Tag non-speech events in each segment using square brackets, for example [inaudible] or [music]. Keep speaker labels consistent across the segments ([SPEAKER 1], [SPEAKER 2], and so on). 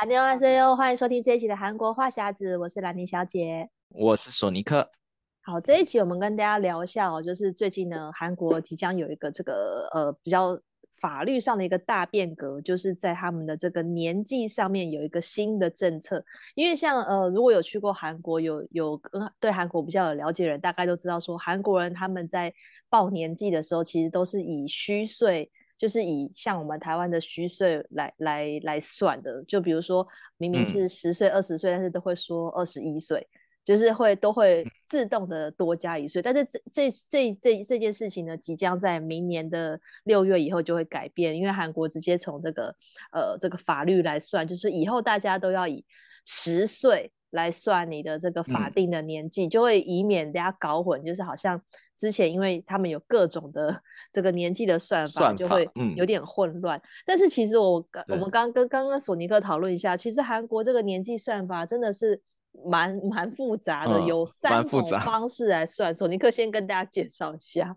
[SPEAKER 1] 哈妞哈喽哟，欢迎收听这一期的韩国话匣子，我是兰妮小姐，
[SPEAKER 2] 我是索尼克。
[SPEAKER 1] 好，这一期我们跟大家聊一下哦，就是最近呢，韩国即将有一个这个呃比较法律上的一个大变革，就是在他们的这个年纪上面有一个新的政策。因为像呃如果有去过韩国，有有跟对韩国比较有了解的人，大概都知道说韩国人他们在报年纪的时候，其实都是以虚岁。就是以像我们台湾的虚岁来来来算的，就比如说明明是十岁、二十岁，但是都会说二十一岁，就是会都会自动的多加一岁。但是这这这这这件事情呢，即将在明年的六月以后就会改变，因为韩国直接从这个呃这个法律来算，就是以后大家都要以十岁来算你的这个法定的年纪，就会以免大家搞混，就是好像。之前因为他们有各种的 [laughs] 这个年纪的算法，就会有点混乱。嗯、但是其实我刚我们刚跟刚刚索尼克讨论一下，其实韩国这个年纪算法真的是蛮蛮复杂的，嗯、有三种方式来算。索尼克先跟大家介绍一下。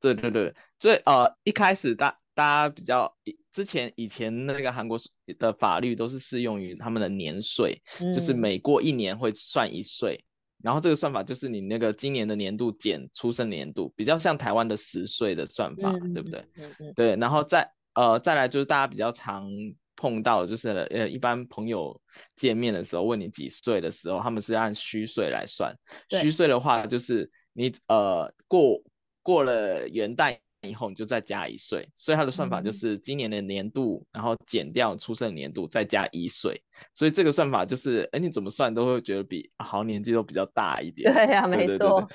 [SPEAKER 2] 对对对，最呃一开始大大家比较之前以前那个韩国的法律都是适用于他们的年岁，嗯、就是每过一年会算一岁。然后这个算法就是你那个今年的年度减出生年度，比较像台湾的十岁的算法，嗯、对不对？嗯嗯、对，然后再呃再来就是大家比较常碰到，就是呃一般朋友见面的时候问你几岁的时候，他们是按虚岁来算。虚岁的话就是你呃过过了元旦。以后你就再加一岁，所以它的算法就是今年的年度，嗯、然后减掉出生年度，再加一岁。所以这个算法就是，哎，你怎么算都会觉得比好像年纪都比较大一点。
[SPEAKER 1] 对呀、啊，没错。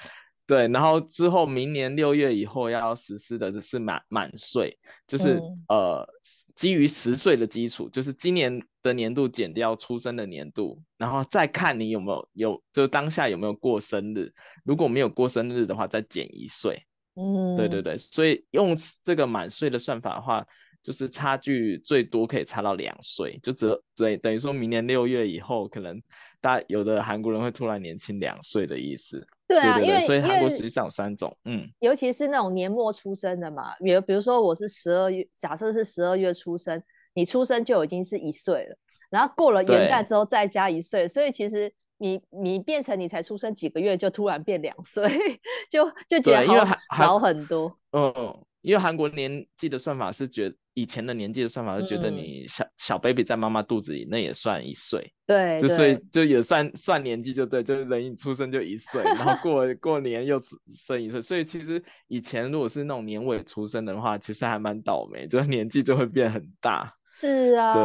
[SPEAKER 2] 对，然后之后明年六月以后要实施的就是满满岁，就是、嗯、呃基于十岁的基础，就是今年的年度减掉出生的年度，然后再看你有没有有就当下有没有过生日，如果没有过生日的话，再减一岁。嗯，对对对，所以用这个满岁的算法的话，就是差距最多可以差到两岁，就只等等于说明年六月以后，可能大有的韩国人会突然年轻两岁的意思。
[SPEAKER 1] 对啊，
[SPEAKER 2] 对对对，
[SPEAKER 1] 因为
[SPEAKER 2] 所以韩国实际上有三种，嗯，
[SPEAKER 1] 尤其是那种年末出生的嘛，比如比如说我是十二月，假设是十二月出生，你出生就已经是一岁了，然后过了元旦之后再加一岁，所以其实。你你变成你才出生几个月就突然变两岁，[laughs] 就就觉得好好很多。
[SPEAKER 2] 嗯，因为韩国年纪的算法是觉得以前的年纪的算法是觉得你小、嗯、小 baby 在妈妈肚子里那也算一岁，
[SPEAKER 1] 对，
[SPEAKER 2] 就所以就也算算年纪就对，就是人一出生就一岁，然后过过年又生一岁，所以其实以前如果是那种年尾出生的话，其实还蛮倒霉，就是年纪就会变很大。
[SPEAKER 1] 是啊，
[SPEAKER 2] 对，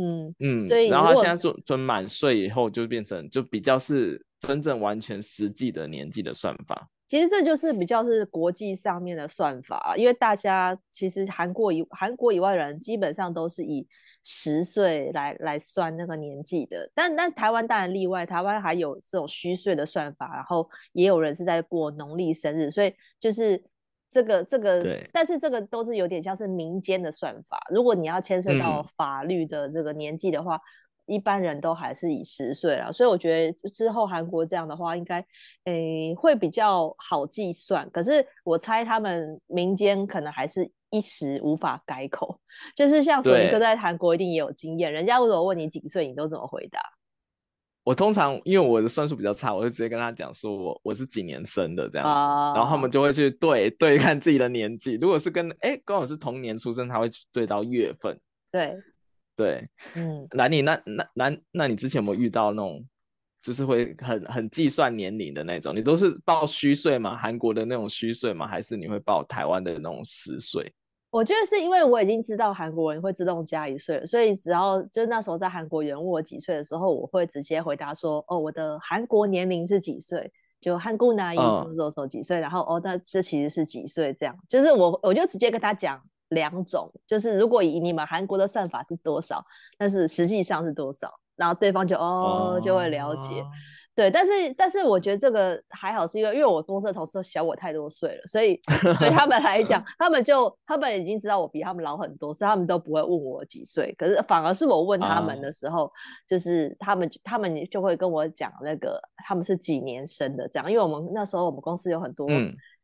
[SPEAKER 1] 嗯
[SPEAKER 2] 嗯，所以然后他现在准准满岁以后，就变成就比较是真正完全实际的年纪的算法。
[SPEAKER 1] 其实这就是比较是国际上面的算法，因为大家其实韩国以韩国以外的人基本上都是以十岁来来算那个年纪的，但但台湾当然例外，台湾还有这种虚岁的算法，然后也有人是在过农历生日，所以就是。这个这个，但是这个都是有点像是民间的算法。如果你要牵涉到法律的这个年纪的话，嗯、一般人都还是以十岁了。所以我觉得之后韩国这样的话，应该诶会比较好计算。可是我猜他们民间可能还是一时无法改口。就是像索尼克在韩国一定也有经验，人家如果问你几岁，你都怎么回答？
[SPEAKER 2] 我通常因为我的算术比较差，我就直接跟他讲说我我是几年生的这样子，uh、然后他们就会去对对看自己的年纪。如果是跟哎刚好是同年出生，他会对到月份。
[SPEAKER 1] 对
[SPEAKER 2] 对，嗯，那你那那那那你之前有没有遇到那种就是会很很计算年龄的那种？你都是报虚岁吗？韩国的那种虚岁吗？还是你会报台湾的那种实岁？
[SPEAKER 1] 我觉得是因为我已经知道韩国人会自动加一岁了，所以只要就那时候在韩国人问我几岁的时候，我会直接回答说：“哦，我的韩国年龄是几岁？就韩国男一什么时候几岁？然后哦，那这其实是几岁？这样就是我我就直接跟他讲两种，就是如果以你们韩国的算法是多少，但是实际上是多少，然后对方就哦就会了解。”对，但是但是我觉得这个还好，是因为因为我公司的同事小我太多岁了，所以 [laughs] 对他们来讲，他们就他们已经知道我比他们老很多，所以他们都不会问我几岁。可是反而是我问他们的时候，uh. 就是他们他们就会跟我讲那个他们是几年生的这样，因为我们那时候我们公司有很多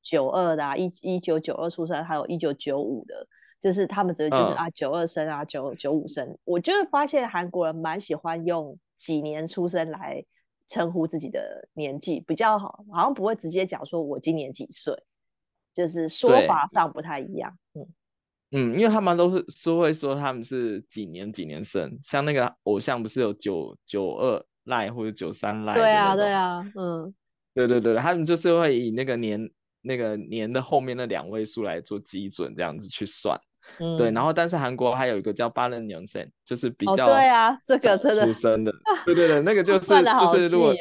[SPEAKER 1] 九二的啊，一一九九二出生，还有一九九五的。就是他们只是就是啊九二生啊九九五生。我就是发现韩国人蛮喜欢用几年出生来称呼自己的年纪，比较好，好像不会直接讲说我今年几岁，就是说法上不太一样。嗯
[SPEAKER 2] 嗯，因为他们都是说会说他们是几年几年生，像那个偶像不是有九九二赖或者九三赖？
[SPEAKER 1] 对啊对啊，嗯，[laughs]
[SPEAKER 2] 对对对，他们就是会以那个年。那个年的后面那两位数来做基准，这样子去算，嗯、对。然后，但是韩国还有一个叫八人年生，就是比较
[SPEAKER 1] 对啊，这个真的
[SPEAKER 2] 出生的，[laughs] 对对对，那个就是就是如果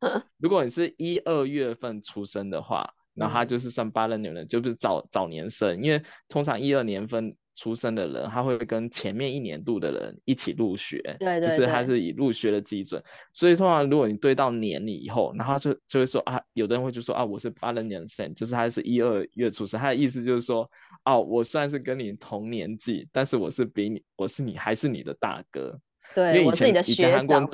[SPEAKER 2] [laughs] 如果你是一二月份出生的话，然后他就是算八人年生，就是早早年生，因为通常一二年份。出生的人，他会跟前面一年度的人一起入学，
[SPEAKER 1] 对，对，对，
[SPEAKER 2] 就是他是以入学的基准，所以通常如果你对到年了以后，然后就就会说啊，有的人会就说啊，我是八零年生，就是他是一二月出生，他的意思就是说，哦，我虽然是跟你同年纪，但是我是比你，我是你还是你的大哥，
[SPEAKER 1] 对，
[SPEAKER 2] 因为以前以前韩国人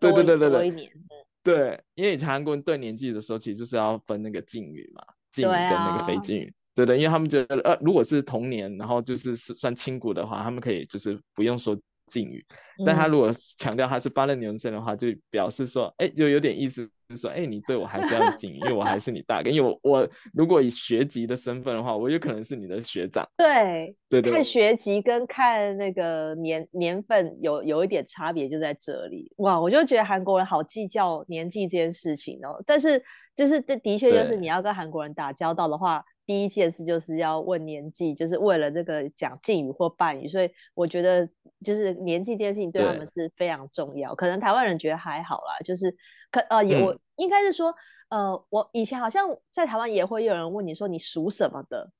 [SPEAKER 2] 对对对对对对，
[SPEAKER 1] 对，
[SPEAKER 2] 对，因为以前韩国人对年纪的时候，其实就是要分那个敬语嘛，敬语跟那个非敬语。对的，因为他们觉得，呃，如果是同年，然后就是是算亲骨的话，他们可以就是不用说敬语。嗯、但他如果强调他是八二年生的话，就表示说，哎，就有点意思，是说，哎，你对我还是要敬语，因为我还是你大哥。因为我我如果以学籍的身份的话，我有可能是你的学长。
[SPEAKER 1] 对
[SPEAKER 2] 对对，
[SPEAKER 1] 看学籍跟看那个年年份有有一点差别，就在这里。哇，我就觉得韩国人好计较年纪这件事情哦。但是就是这的确就是你要跟韩国人打交道的话。第一件事就是要问年纪，就是为了这个讲敬语或半语，所以我觉得就是年纪这件事情对他们是非常重要。可能台湾人觉得还好啦，就是可呃也我应该是说呃我以前好像在台湾也会有人问你说你属什么的，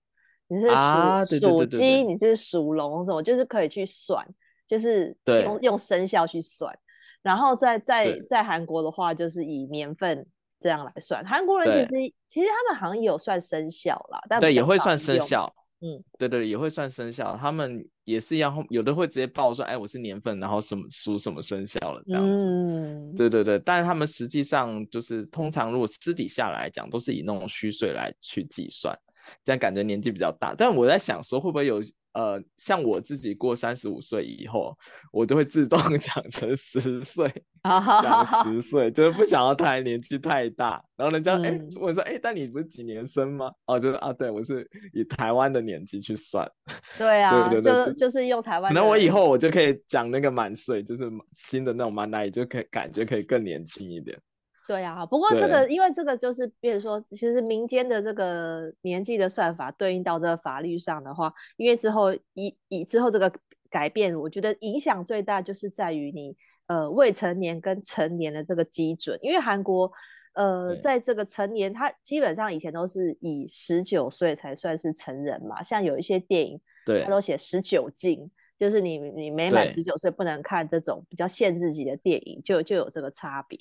[SPEAKER 1] 你是属属、啊、鸡，你是属龙什么，就是可以去算，就是用用生肖去算。然后在在在韩国的话，就是以年份。这样来算，韩国人其实其实他们好像也有算生肖啦，但
[SPEAKER 2] 对也会算生肖，
[SPEAKER 1] 嗯，
[SPEAKER 2] 对对也会算生肖，他们也是一样，有的会直接报说，哎，我是年份，然后什么属什么生肖了。这样子，嗯，对对对，但是他们实际上就是通常如果私底下来讲，都是以那种虚岁来去计算，这样感觉年纪比较大，但我在想说会不会有。呃，像我自己过三十五岁以后，我就会自动 [laughs] 讲成十岁，[laughs] 讲十岁，就是不想要太年纪太大。然后人家哎、嗯，我说哎，但你不是几年生吗？哦，就是啊，对，我是以台湾的年纪去算。
[SPEAKER 1] 对啊，
[SPEAKER 2] 对对对，就
[SPEAKER 1] 就是用台湾。
[SPEAKER 2] 那我以后我就可以讲那个满岁，就是新的那种满奶，就可以感觉可以更年轻一点。
[SPEAKER 1] 对啊，不过这个因为这个就是，比如说，其实民间的这个年纪的算法对应到这个法律上的话，因为之后以以之后这个改变，我觉得影响最大就是在于你呃未成年跟成年的这个基准，因为韩国呃在这个成年，他基本上以前都是以十九岁才算是成人嘛，像有一些电影，对，他都写十九禁，就是你你没满十九岁不能看这种比较限制级的电影，就就有这个差别。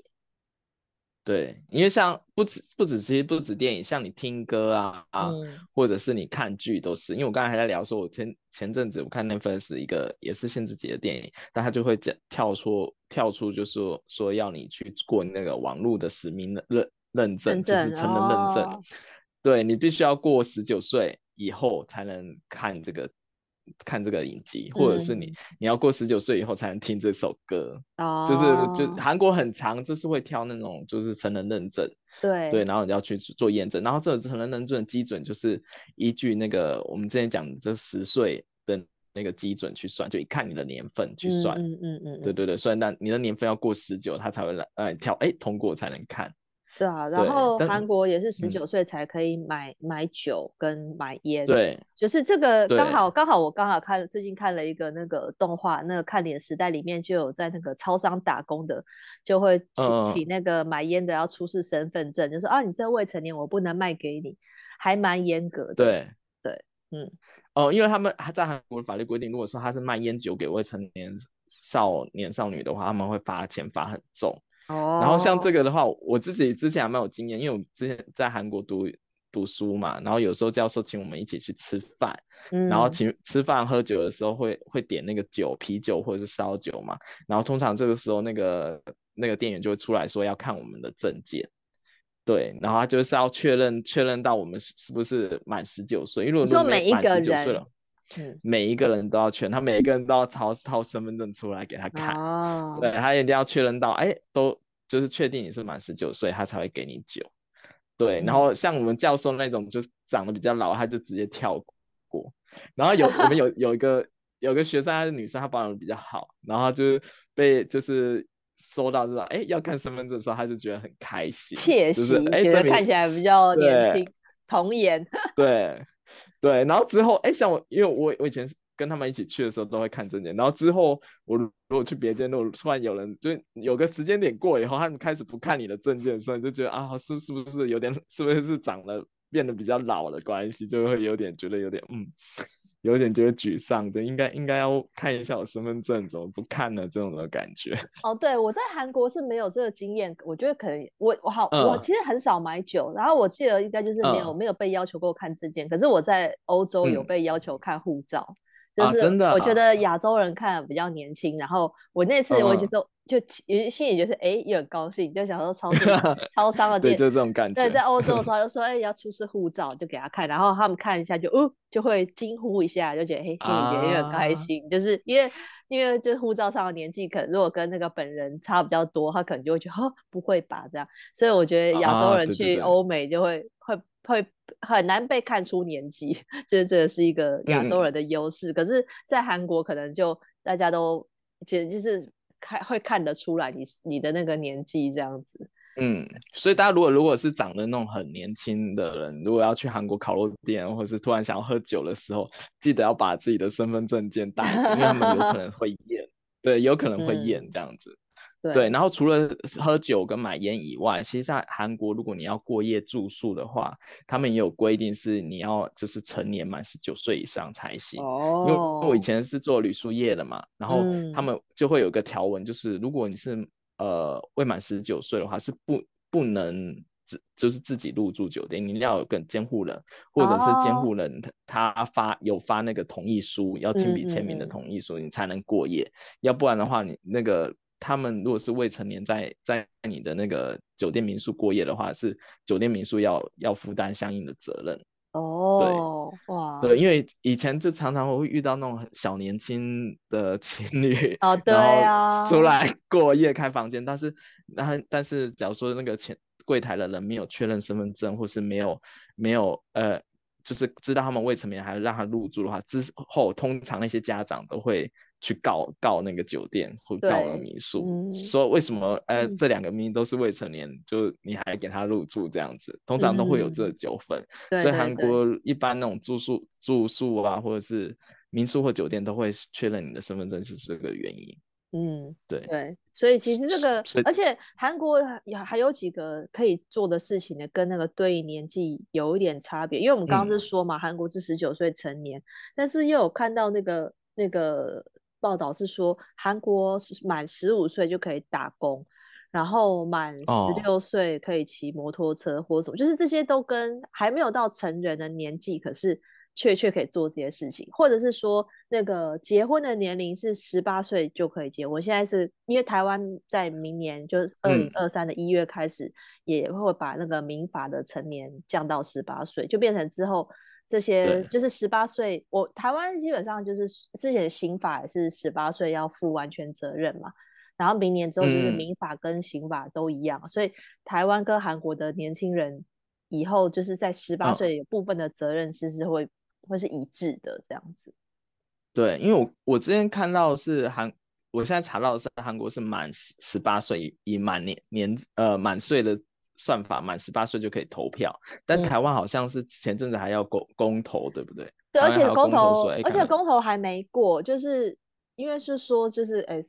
[SPEAKER 2] 对，因为像不止不止其实不止电影，像你听歌啊啊、嗯，或者是你看剧都是。因为我刚才还在聊说，我前前阵子我看 Netflix 一个也是限制级的电影，但他就会讲跳出跳出，就是说说要你去过那个网络的实名认认证，就是成人认证。哦、对，你必须要过十九岁以后才能看这个。看这个影集，或者是你、嗯、你要过十九岁以后才能听这首歌，哦、就是就韩国很长，就是会挑那种就是成人认证，
[SPEAKER 1] 对
[SPEAKER 2] 对，然后你要去做验证，然后这个成人认证的基准就是依据那个我们之前讲的这十岁的那个基准去算，就一看你的年份去算，
[SPEAKER 1] 嗯嗯嗯，
[SPEAKER 2] 对对对，所以那你的年份要过十九，他才会来呃挑哎通过才能看。
[SPEAKER 1] 对啊，然后韩国也是十九岁才可以买、嗯、买酒跟买烟，
[SPEAKER 2] 对，
[SPEAKER 1] 就是这个刚好刚好我刚好看最近看了一个那个动画，那个看脸时代里面就有在那个超商打工的，就会请请那个买烟的要出示身份证，嗯、就说啊你这未成年我不能卖给你，还蛮严格的。
[SPEAKER 2] 对
[SPEAKER 1] 对，嗯，
[SPEAKER 2] 哦，因为他们还在韩国的法律规定，如果说他是卖烟酒给未成年少年少女的话，他们会罚钱罚很重。
[SPEAKER 1] 哦，
[SPEAKER 2] 然后像这个的话，我自己之前还蛮有经验，因为我之前在韩国读读书嘛，然后有时候教授请我们一起去吃饭，嗯、然后请吃饭喝酒的时候会会点那个酒，啤酒或者是烧酒嘛，然后通常这个时候那个那个店员就会出来说要看我们的证件，对，然后他就是要确认确认到我们是不是满十九岁，因为如果满十九岁了。每一个人都要确认，他每一个人都要掏掏身份证出来给他看，哦、对，他一定要确认到，哎，都就是确定你是满十九岁，他才会给你酒。对，然后像我们教授那种，就是长得比较老，他就直接跳过。然后有我们有 [laughs] 有一个有个学生，她是女生，她保养的比较好，然后就被就是收到这种，哎，要看身份证的时候，他就觉得很开心，
[SPEAKER 1] 窃喜，
[SPEAKER 2] 就是哎，
[SPEAKER 1] 觉得看起来比较年轻，童颜。
[SPEAKER 2] 对对，然后之后，哎，像我，因为我我以前。跟他们一起去的时候都会看证件，然后之后我如果去别间，如果突然有人就有个时间点过以后，他们开始不看你的证件所以，就觉得啊，是是不是有点，是不是长得变得比较老的关系，就会有点觉得有点嗯，有点觉得沮丧，这应该应该要看一下我身份证，怎么不看呢？这种的感觉。[laughs]
[SPEAKER 1] 哦，对，我在韩国是没有这个经验，我觉得可能我我好、嗯、我其实很少买酒，然后我记得应该就是没有、嗯、没有被要求过看证件，可是我在欧洲有被要求看护照。嗯就是我觉得亚洲人看比较年轻，然后我那次我就说，就心里就是哎，也很高兴，就想说超 [laughs] 市超商的店，
[SPEAKER 2] 对，就这种感觉。
[SPEAKER 1] 对，在欧洲的时。[laughs] 候就说，哎，要出示护照，就给他看，然后他们看一下就，就哦，就会惊呼一下，就觉得嘿，心里也很开心，啊、就是因为因为就护照上的年纪，可能如果跟那个本人差比较多，他可能就会觉得，哦，不会吧这样，所以我觉得亚洲人去欧美就会、啊、会。会很难被看出年纪，就是这个是一个亚洲人的优势。嗯、可是，在韩国可能就大家都其实就是看会看得出来你你的那个年纪这样子。
[SPEAKER 2] 嗯，所以大家如果如果是长得那种很年轻的人，如果要去韩国烤肉店，或者是突然想要喝酒的时候，记得要把自己的身份证件带，[laughs] 因为他们有可能会验，对，有可能会验这样子。嗯对，对，然后除了喝酒跟买烟以外，其实在韩国，如果你要过夜住宿的话，他们也有规定是你要就是成年满十九岁以上才行。哦。因为我以前是做旅宿业的嘛，然后他们就会有个条文，就是如果你是呃未满十九岁的话，是不不能自就是自己入住酒店，你要有个监护人，或者是监护人他发有发那个同意书，要亲笔签名的同意书，你才能过夜。要不然的话，你那个。他们如果是未成年在在你的那个酒店民宿过夜的话，是酒店民宿要要负担相应的责任。
[SPEAKER 1] 哦，对，哇，
[SPEAKER 2] 对，因为以前就常常会遇到那种小年轻的情侣，
[SPEAKER 1] 哦，[laughs] 对啊，
[SPEAKER 2] 出来过夜开房间，但是，然后但是假如说那个前柜台的人没有确认身份证，或是没有没有呃。就是知道他们未成年还让他入住的话，之后通常那些家长都会去告告那个酒店或告那个民宿，嗯、说为什么呃这两个明明都是未成年，嗯、就你还给他入住这样子，通常都会有这个纠纷。嗯、所以韩国一般那种住宿住宿啊，或者是民宿或酒店都会确认你的身份证是这个原因。
[SPEAKER 1] 嗯，
[SPEAKER 2] 对
[SPEAKER 1] 对，所以其实这个，而且韩国有还有几个可以做的事情呢，跟那个对应年纪有一点差别。因为我们刚刚是说嘛，嗯、韩国是十九岁成年，但是又有看到那个那个报道是说，韩国满十五岁就可以打工，然后满十六岁可以骑摩托车或什么，哦、就是这些都跟还没有到成人的年纪，可是。确确可以做这些事情，或者是说那个结婚的年龄是十八岁就可以结婚。现在是因为台湾在明年就是二零二三的一月开始，也会把那个民法的成年降到十八岁，就变成之后这些就是十八岁。我台湾基本上就是之前的刑法也是十八岁要负完全责任嘛，然后明年之后就是民法跟刑法都一样，所以台湾跟韩国的年轻人以后就是在十八岁有部分的责任是是会。会是一致的这样子，
[SPEAKER 2] 对，因为我我之前看到是韩，我现在查到的是韩国是满十十八岁以满年年呃满岁的算法，满十八岁就可以投票，但台湾好像是前阵子还要公公投，对不对？
[SPEAKER 1] 对，而且公投，而且公投还没过，就是因为是说就是哎，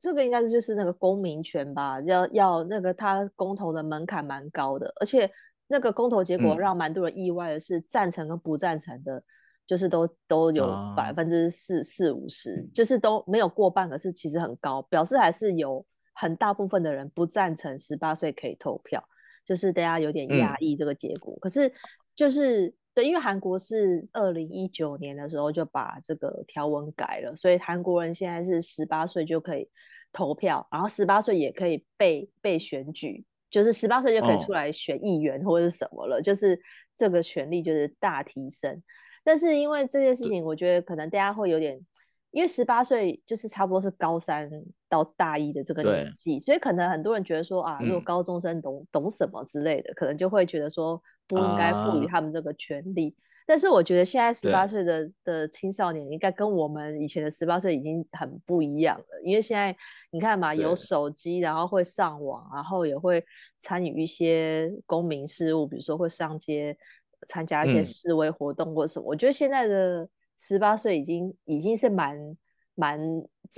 [SPEAKER 1] 这个应该是就是那个公民权吧，要要那个他公投的门槛蛮高的，而且。那个公投结果让蛮多人意外的是，赞成跟不赞成的，就是都都有百分之四四五十，就是都没有过半，可是其实很高，表示还是有很大部分的人不赞成十八岁可以投票，就是大家有点压抑这个结果。嗯、可是就是对，因为韩国是二零一九年的时候就把这个条文改了，所以韩国人现在是十八岁就可以投票，然后十八岁也可以被被选举。就是十八岁就可以出来选议员或者是什么了，哦、就是这个权利就是大提升。但是因为这件事情，我觉得可能大家会有点，因为十八岁就是差不多是高三到大一的这个年纪，所以可能很多人觉得说啊，如果高中生懂、嗯、懂什么之类的，可能就会觉得说不应该赋予他们这个权利。啊但是我觉得现在十八岁的的青少年应该跟我们以前的十八岁已经很不一样了，因为现在你看嘛，有手机，然后会上网，然后也会参与一些公民事务，比如说会上街参加一些示威活动或什么。嗯、我觉得现在的十八岁已经已经是蛮蛮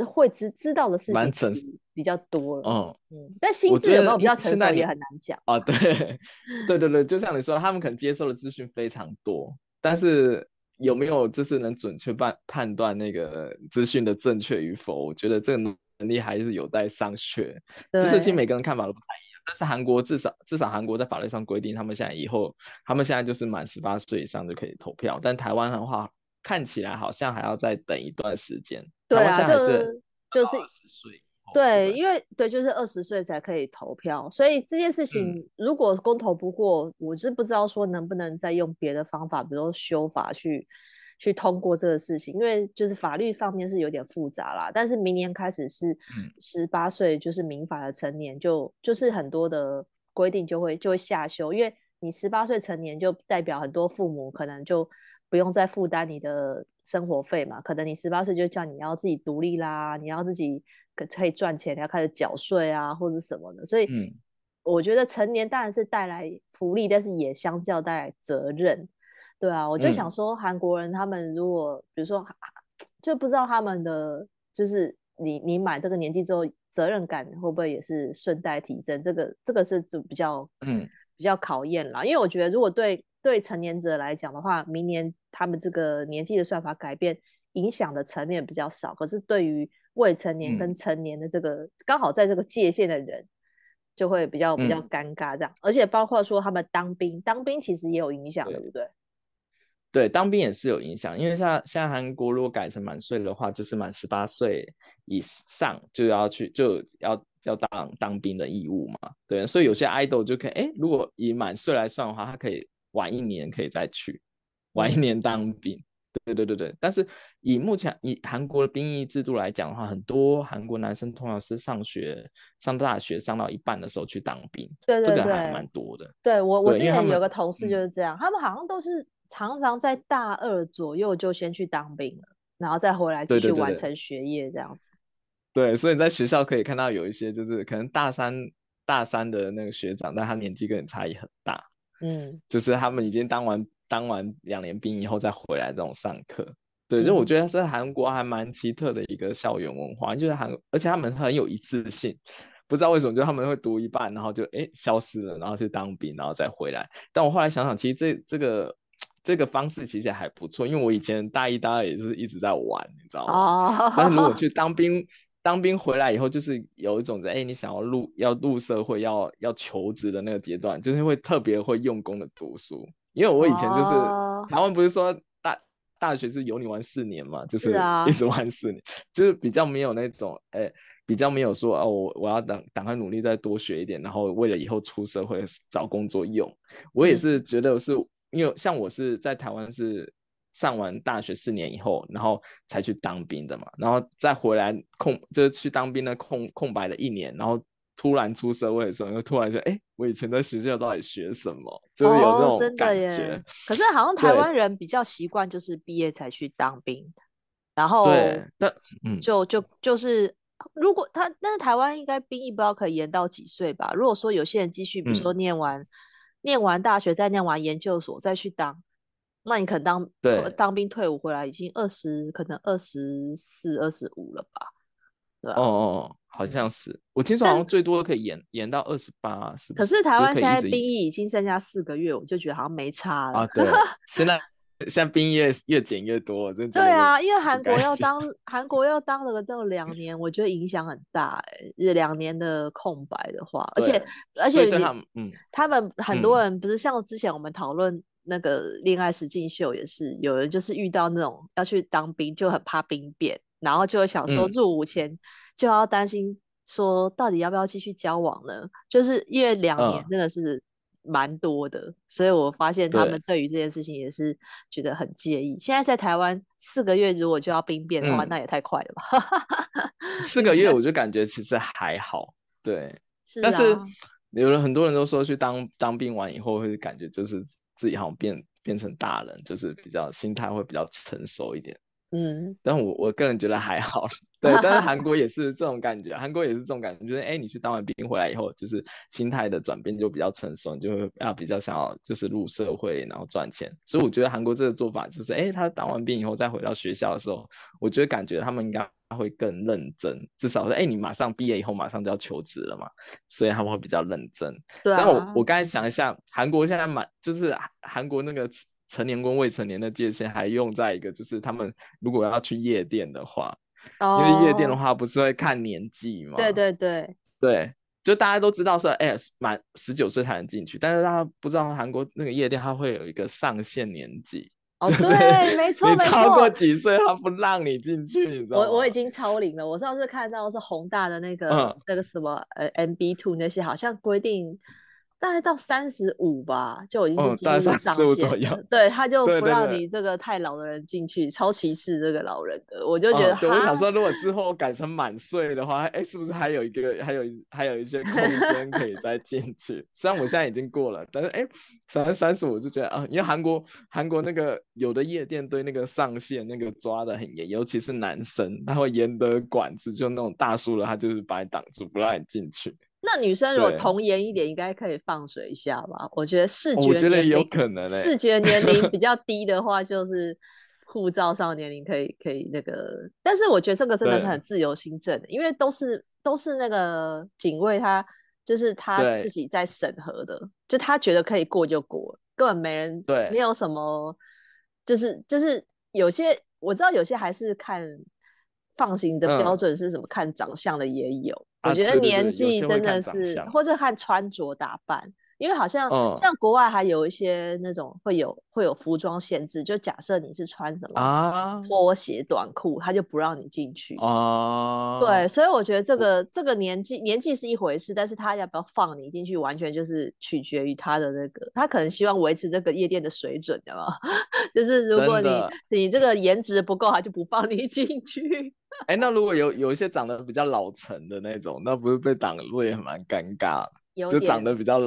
[SPEAKER 1] 会知知道的事情比较多了。嗯嗯，但心智有没有比较成熟也很难讲
[SPEAKER 2] 啊。对 [laughs] 对对对，就像你说，他们可能接受的资讯非常多。但是有没有就是能准确判判断那个资讯的正确与否？我觉得这个能力还是有待商榷。这事情每个人看法都不太一样。但是韩国至少至少韩国在法律上规定，他们现在以后他们现在就是满十八岁以上就可以投票。但台湾的话，看起来好像还要再等一段时间。
[SPEAKER 1] 对啊，
[SPEAKER 2] 现在还是
[SPEAKER 1] 就是二十岁。对，因为对，就是二十岁才可以投票，所以这件事情如果公投不过，嗯、我是不知道说能不能再用别的方法，比如说修法去去通过这个事情，因为就是法律方面是有点复杂啦。但是明年开始是十八岁，就是民法的成年，就就是很多的规定就会就会下修，因为你十八岁成年就代表很多父母可能就不用再负担你的生活费嘛，可能你十八岁就叫你要自己独立啦，你要自己。可可以赚钱，你要开始缴税啊，或者什么的，所以我觉得成年当然是带来福利，但是也相较带来责任，对啊，我就想说，韩国人他们如果比如说就不知道他们的就是你你满这个年纪之后，责任感会不会也是顺带提升？这个这个是就比较嗯。比较考验啦，因为我觉得如果对对成年者来讲的话，明年他们这个年纪的算法改变影响的层面比较少，可是对于未成年跟成年的这个、嗯、刚好在这个界限的人，就会比较比较尴尬这样，嗯、而且包括说他们当兵，当兵其实也有影响，对不对？
[SPEAKER 2] 对，当兵也是有影响，因为像像韩国如果改成满岁的话，就是满十八岁以上就要去就要要当当兵的义务嘛。对，所以有些 idol 就可以，哎，如果以满岁来算的话，他可以晚一年可以再去，晚一年当兵。嗯对对对对，但是以目前以韩国的兵役制度来讲的话，很多韩国男生通常是上学上大学上到一半的时候去当兵，
[SPEAKER 1] 对对对，
[SPEAKER 2] 这个还蛮多的。
[SPEAKER 1] 对我我之前有个同事就是这样，他们，好像都是常常在大二左右就先去当兵了，然后再回来继续完成学业这样子。[laughs]
[SPEAKER 2] 对，所以在学校可以看到有一些就是可能大三大三的那个学长，但他年纪跟你差异很大，嗯，就是他们已经当完。当完两年兵以后再回来这种上课，对，就我觉得在韩国还蛮奇特的一个校园文化，就是韩，而且他们很有一致性，不知道为什么，就他们会读一半，然后就哎消失了，然后去当兵，然后再回来。但我后来想想，其实这这个这个方式其实还不错，因为我以前大一、大二也是一直在玩，你知道吗？Oh. 但是如果去当兵，当兵回来以后，就是有一种在哎，你想要入要入社会，要要求职的那个阶段，就是会特别会用功的读书。因为我以前就是、oh. 台湾，不是说大大学是有你玩四年嘛，就是一直玩四年，是啊、就是比较没有那种，哎、欸，比较没有说哦，我我要等赶快努力再多学一点，然后为了以后出社会找工作用。我也是觉得是，嗯、因为像我是在台湾是上完大学四年以后，然后才去当兵的嘛，然后再回来空就是去当兵的空空白的一年，然后。突然出社会的时候，又突然说：“哎、欸，我以前在学校到底学什么？”就是有那种感觉。哦、真的耶。可
[SPEAKER 1] 是好像 [laughs] 台湾人比较习惯，就是毕业才去当兵。然后，
[SPEAKER 2] 对，那嗯，
[SPEAKER 1] 就就就是，如果他，但是台湾应该兵役不知道可以延到几岁吧？如果说有些人继续，比如说念完、嗯、念完大学，再念完研究所再去当，那你可能当对当兵退伍回来已经二十，可能二十四、二十五了吧？对吧？
[SPEAKER 2] 哦哦。好像是，我听说好像最多可以延延到二十八，是？
[SPEAKER 1] 可是台湾现在兵役已经剩下四个月，我就觉得好像没差了。
[SPEAKER 2] 啊，对，现在现在兵役越越减越多，真的。
[SPEAKER 1] 对啊，因为韩国要当 [laughs] 韩国要当了这两年，我觉得影响很大哎、欸，两年的空白的话，而且而且他们嗯，他们很多人不是像之前我们讨论那个恋爱实境秀，也是有人就是遇到那种要去当兵就很怕兵变，然后就会想说入伍前。嗯就要担心说，到底要不要继续交往呢？就是因为两年真的是蛮多的，所以我发现他们对于这件事情也是觉得很介意。现在在台湾四个月如果就要兵变的话，嗯、那也太快了吧？[laughs]
[SPEAKER 2] 四个月我就感觉其实还好，对，是啊、但是有了很多人都说去当当兵完以后会感觉就是自己好像变变成大人，就是比较心态会比较成熟一点。嗯，但我我个人觉得还好，对，但是韩国也是这种感觉，韩国也是这种感觉，就是哎、欸，你去当完兵回来以后，就是心态的转变就比较成熟，你就会啊比较想要就是入社会，然后赚钱。所以我觉得韩国这个做法就是，哎、欸，他当完兵以后再回到学校的时候，我觉得感觉他们应该会更认真，至少是哎、欸，你马上毕业以后马上就要求职了嘛，所以他们会比较认真。对、啊，但我我刚才想一下，韩国现在蛮就是韩国那个。成年跟未成年的界限还用在一个，就是他们如果要去夜店的话，oh, 因为夜店的话不是会看年纪吗？
[SPEAKER 1] 对对对
[SPEAKER 2] 对，就大家都知道说，哎，满十九岁才能进去，但是大家不知道韩国那个夜店它会有一个上限年纪。
[SPEAKER 1] 哦，对，没错，
[SPEAKER 2] 你超过几岁他不让你进去，你知道吗？
[SPEAKER 1] 我我已经超龄了，我上次看到是宏大的那个、嗯、那个什么呃 MB Two 那些好像规定。大概到三十五吧，就已经是进入上限了。对，他 [laughs] 就不让你这个太老的人进去，超歧视这个老人的。我就觉得，
[SPEAKER 2] 嗯、对，我想说，如果之后改成满岁的话，哎，是不是还有一个，还有还有一些空间可以 [laughs] 再进去？虽然我现在已经过了，但是哎，三三十五就觉得啊，因为韩国韩国那个有的夜店对那个上限那个抓的很严，尤其是男生，他会严得管制，就那种大叔了，他就是把你挡住，不让你进去。
[SPEAKER 1] 那女生如果童颜一点，应该可以放水一下吧？我觉得视觉
[SPEAKER 2] 我觉得有可能、欸、
[SPEAKER 1] 视觉年龄比 [laughs] 较低的话，就是护照上年龄可以可以那个。但是我觉得这个真的是很自由心证的，因为都是都是那个警卫，他就是他自己在审核的，就他觉得可以过就过，根本没人对，没有什么，就是就是有些我知道有些还是看放行的标准是什么，嗯、看长相的也有。我觉得年纪真的是，啊、对对对，或者看穿着打扮。因为好像、嗯、像国外还有一些那种会有会有服装限制，就假设你是穿什么拖鞋短裤，他就不让你进去。哦、啊，对，所以我觉得这个这个年纪年纪是一回事，但是他要不要放你进去，完全就是取决于他的那个，他可能希望维持这个夜店的水准，对吗？[laughs] 就是如果你你这个颜值不够，他就不放你进去。[laughs]
[SPEAKER 2] 哎、欸，那如果有有一些长得比较老成的那种，那不是被挡住也蛮尴尬的，就长得比较。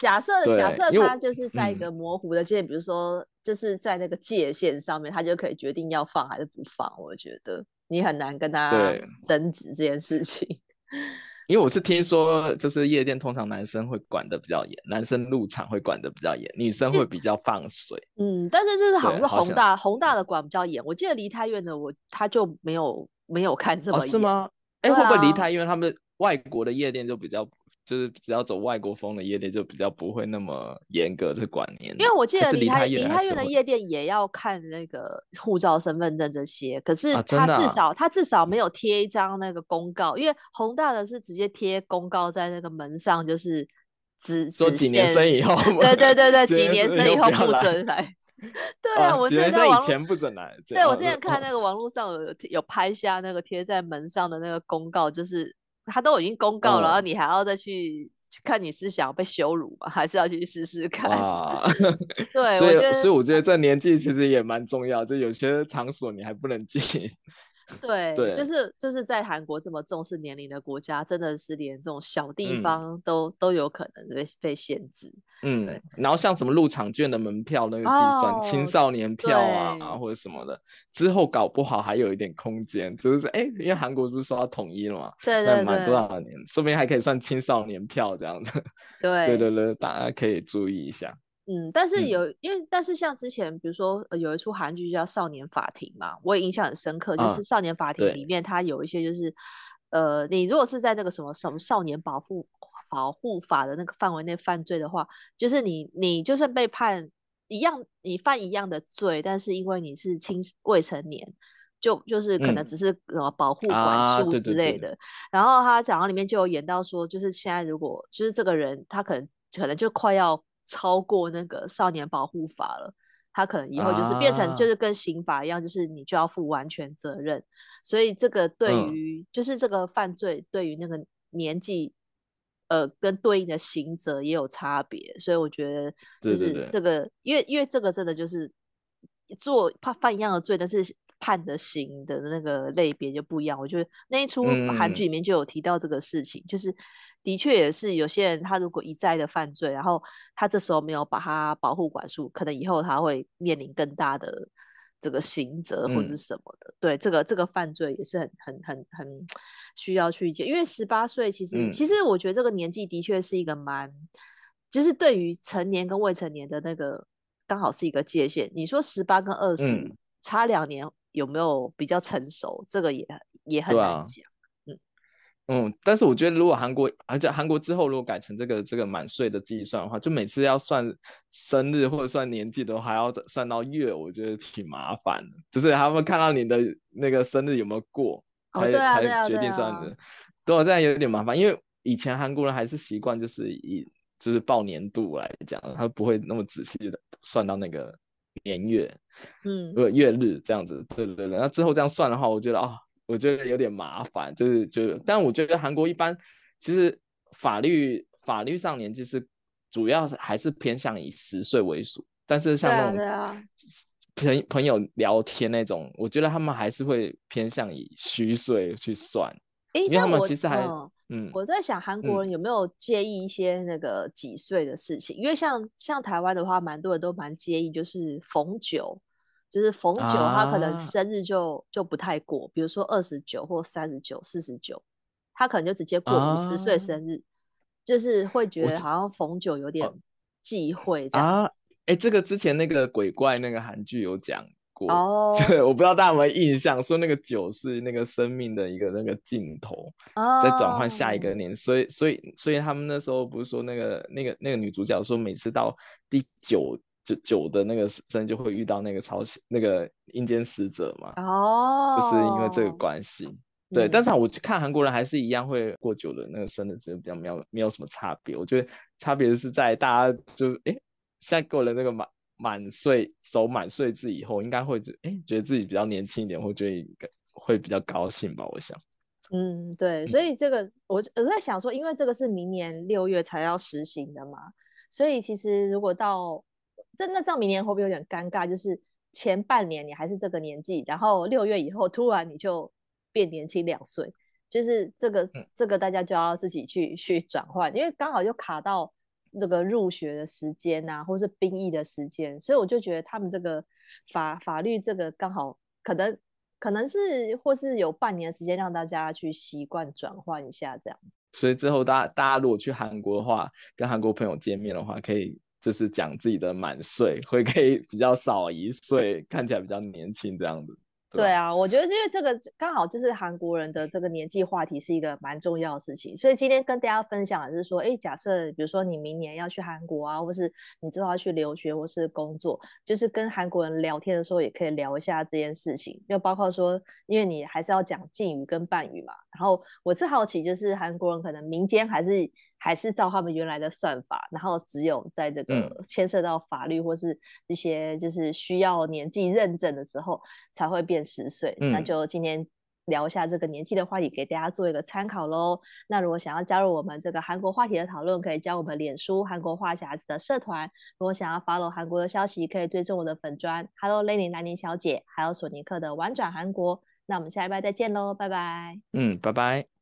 [SPEAKER 1] 假设假设他就是在一个模糊的界，嗯，比如说就是在那个界限上面，他就可以决定要放还是不放。我觉得你很难跟他争执这件事情。[laughs]
[SPEAKER 2] 因为我是听说，就是夜店通常男生会管的比较严，男生入场会管的比较严，女生会比较放水。
[SPEAKER 1] 嗯，但是这是好像是宏大宏大的管比较严。我记得梨泰院的我他就没有没有看这么严。哦，是吗？哎，啊，会不会梨泰院他们外国的夜店就比较？就是只要走外国风的夜店，就比较不会那么严格是管年。因为我记得梨泰梨泰院的夜店也要看那个护照、身份证这些，可是他至少、啊啊、他至少没有贴一张那个公告，因为宏大的是直接贴公告在那个门上，就是只
[SPEAKER 2] 说几年生以后，
[SPEAKER 1] 对对对对，[laughs] 几年生以后不准来。对啊，我之前在
[SPEAKER 2] 以前不准来。
[SPEAKER 1] 对，我之前看那个网络上有有拍下那个贴在门上的那个公告，就是。他都已经公告了，然后你还要再去看你是想被羞辱吗？[laughs] 还是要去试试看？[laughs] 对，
[SPEAKER 2] 所以所以我觉得这年纪其实也蛮重要，就有些场所你还不能进。
[SPEAKER 1] 对，对，就是就是在韩国这么重视年龄的国家，真的是连这种小地方都、嗯、都有可能被被限制。
[SPEAKER 2] 嗯，然后像什么入场券的门票那个计算、哦、青少年票啊或者什么的，之后搞不好还有一点空间，就是哎，因为韩国不是说要统一了嘛，
[SPEAKER 1] 对对对，
[SPEAKER 2] 满多少年，说不定还可以算青少年票这样子。
[SPEAKER 1] 对
[SPEAKER 2] 对对对，大家可以注意一下。
[SPEAKER 1] 嗯，但是有，嗯、因为但是像之前，比如说、呃、有一出韩剧叫《少年法庭》嘛，我也印象很深刻，就是《少年法庭》里面它有一些就是，呃，你如果是在那个什么什么少年保护保护法的那个范围内犯罪的话，就是你你就算被判一样，你犯一样的罪，但是因为你是青未成年，就就是可能只是什么保护管束之类的。嗯啊、对对对，然后他讲到里面就有演到说，就是现在如果就是这个人他可能可能就快要。超过那个少年保护法了，他可能以后就是变成就是跟刑法一样，就是你就要负完全责任。所以这个对于就是这个犯罪对于那个年纪呃跟对应的刑责也有差别，所以我觉得就是这个，对对对，因为因为这个真的就是做怕犯一样的罪，但是判的刑的那个类别就不一样。我觉得那一出韩剧里面就有提到这个事情，嗯、就是的确也是有些人他如果一再的犯罪，然后他这时候没有把他保护管束，可能以后他会面临更大的。这个刑责或者是什么的，嗯、对这个这个犯罪也是很很很很需要去解，因为十八岁其实、嗯、其实我觉得这个年纪的确是一个蛮，就是对于成年跟未成年的那个刚好是一个界限。你说十八跟二十、嗯、差两年有没有比较成熟？这个也也很难讲。
[SPEAKER 2] 嗯，但是我觉得如果韩国，而且韩国之后如果改成这个这个满岁的计算的话，就每次要算生日或者算年纪都还要算到月，我觉得挺麻烦的。就是他们看到你的那个生日有没有过，才、哦啊、才决定算的。对、啊，这样有点麻烦，因为以前韩国人还是习惯就是以就是报年度来讲，他不会那么仔细的算到那个年月，嗯，月日这样子。对对对，那之后这样算的话，我觉得啊。哦我觉得有点麻烦，就是就，但我觉得韩国一般其实法律法律上年纪是主要还是偏向以实岁为主，但是像那种朋朋友聊天那种，我觉得他们还是会偏向以虚岁去算，
[SPEAKER 1] 欸，
[SPEAKER 2] 因为他们其实还
[SPEAKER 1] 嗯，嗯，我在想韩国人有没有介意一些那个几岁的事情，嗯，因为像像台湾的话，蛮多人都蛮介意，就是逢九。就是逢九，他可能生日就、啊、就不太过，比如说二十九或三十九、四十九，他可能就直接过五十岁生日、啊，就是会觉得好像逢九有点忌讳这样啊。
[SPEAKER 2] 哎、欸，这个之前那个鬼怪那个韩剧有讲过哦，对，[laughs] 我不知道大家有没有印象，说那个九是那个生命的一个那个尽头，哦、在转换下一个年，所以所以所以他们那时候不是说那个那个那个女主角说每次到第九。就九的那个生就会遇到那个超那个阴间使者嘛，哦，就是因为这个关系，对。嗯、但是我看韩国人还是一样会过九的那个生的比较没有没有什么差别。我觉得差别是在大家就哎，现在过了那个满满岁守满岁字以后，应该会哎觉得自己比较年轻一点，会觉得会比较高兴吧。我想，
[SPEAKER 1] 嗯，对。所以这个、嗯、我我在想说，因为这个是明年六月才要实行的嘛，所以其实如果到真的，照明年会不会有点尴尬？就是前半年你还是这个年纪，然后六月以后突然你就变年轻两岁，就是这个这个大家就要自己去去转换，因为刚好就卡到这个入学的时间、啊，或是兵役的时间，所以我就觉得他们这个法法律这个刚好可能可能是或是有半年的时间让大家去习惯转换一下这样。
[SPEAKER 2] 所以之后大家大家如果去韩国的话，跟韩国朋友见面的话，可以。就是讲自己的满岁，会可以比较少一岁，看起来比较年轻这样子。
[SPEAKER 1] 对，对啊，我觉得因为这个刚好就是韩国人的这个年纪话题是一个蛮重要的事情，所以今天跟大家分享的是说，哎，假设比如说你明年要去韩国啊，或是你之后要去留学或是工作，就是跟韩国人聊天的时候也可以聊一下这件事情，就包括说，因为你还是要讲敬语跟半语嘛。然后我是好奇，就是韩国人可能民间还是。还是照他们原来的算法，然后只有在这个牵涉到法律或是一些就是需要年纪认证的时候才会变十岁。嗯。那就今天聊一下这个年纪的话题，给大家做一个参考喽。那如果想要加入我们这个韩国话题的讨论，可以加我们脸书韩国话匣子的社团。如果想要 follow 韩国的消息，可以追踪我的粉专 Hello Lenny 南宁小姐，还有索尼克的玩转韩国。那我们下一拜再见喽，拜拜。
[SPEAKER 2] 嗯，拜拜。